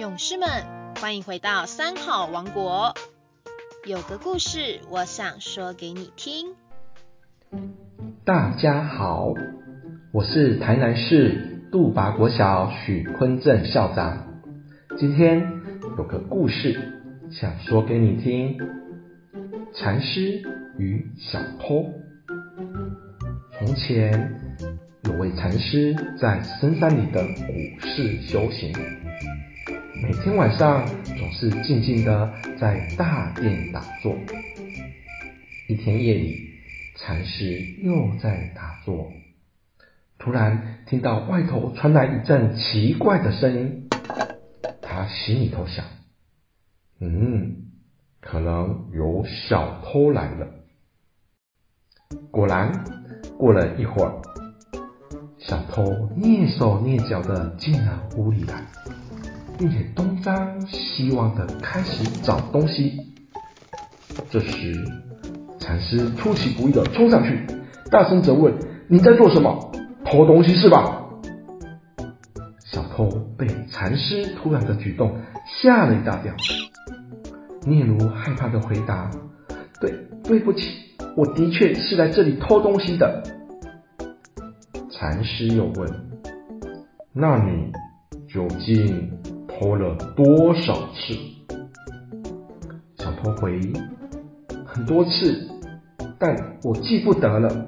勇士们，欢迎回到三好王国。有个故事，我想说给你听。大家好，我是台南市杜拔国小许坤正校长。今天有个故事想说给你听：禅师与小偷。从前有位禅师在深山里的古寺修行。每天晚上总是静静的在大殿打坐。一天夜里，禅师又在打坐，突然听到外头传来一阵奇怪的声音。他心里头想：“嗯，可能有小偷来了。”果然，过了一会儿，小偷蹑手蹑脚的进了屋里来。并且东张西望的开始找东西。这时，禅师出其不意的冲上去，大声责问：“你在做什么？偷东西是吧？”小偷被禅师突然的举动吓了一大跳，嗫如害怕的回答：“对，对不起，我的确是来这里偷东西的。”禅师又问：“那你究竟？”偷了多少次？小偷回：很多次，但我记不得了。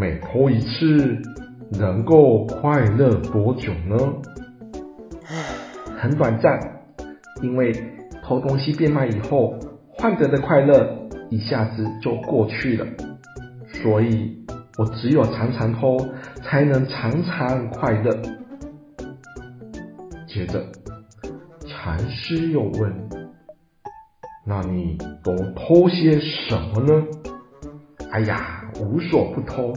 每偷一次，能够快乐多久呢？很短暂，因为偷东西变卖以后，换得的快乐一下子就过去了。所以我只有常常偷，才能常常快乐。接着，禅师又问：“那你都偷些什么呢？”“哎呀，无所不偷，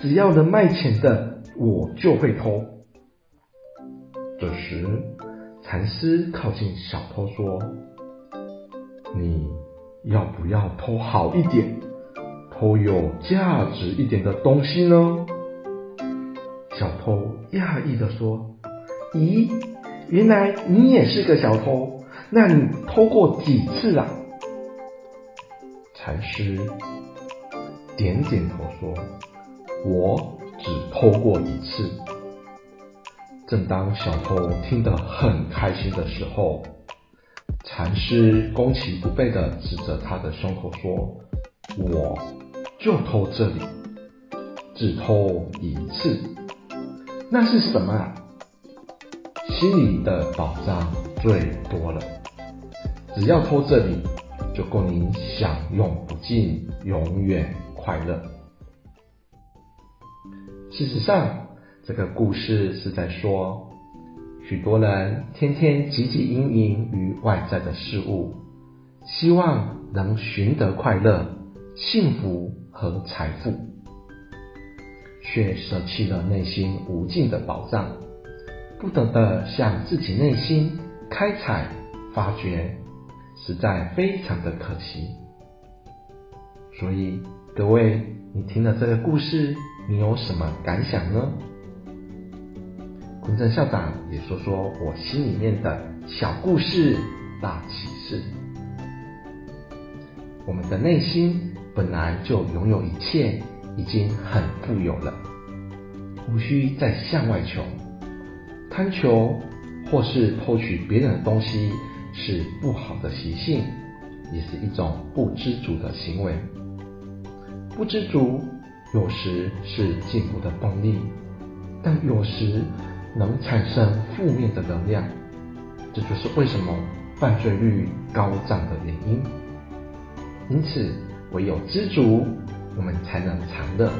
只要能卖钱的，我就会偷。”这时，禅师靠近小偷说：“你要不要偷好一点，偷有价值一点的东西呢？”小偷讶异的说：“咦？”原来你也是个小偷，那你偷过几次啊？禅师点点头说：“我只偷过一次。”正当小偷听得很开心的时候，禅师攻其不备的指着他的胸口说：“我就偷这里，只偷一次。那是什么啊？”心里的宝藏最多了，只要偷这里，就够您享用不尽，永远快乐。事实上，这个故事是在说，许多人天天汲汲营营于外在的事物，希望能寻得快乐、幸福和财富，却舍弃了内心无尽的宝藏。不懂得向自己内心开采发掘，实在非常的可惜。所以各位，你听了这个故事，你有什么感想呢？坤正校长也说说我心里面的小故事大启示。我们的内心本来就拥有一切，已经很富有了，无需再向外求。贪求或是偷取别人的东西是不好的习性，也是一种不知足的行为。不知足有时是进步的动力，但有时能产生负面的能量。这就是为什么犯罪率高涨的原因。因此，唯有知足，我们才能长乐，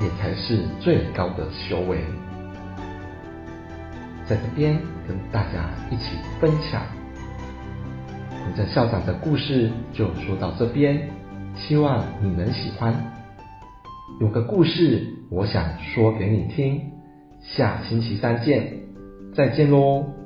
也才是最高的修为。在这边跟大家一起分享，我们校长的故事就说到这边，希望你能喜欢。有个故事，我想说给你听，下星期三见，再见喽。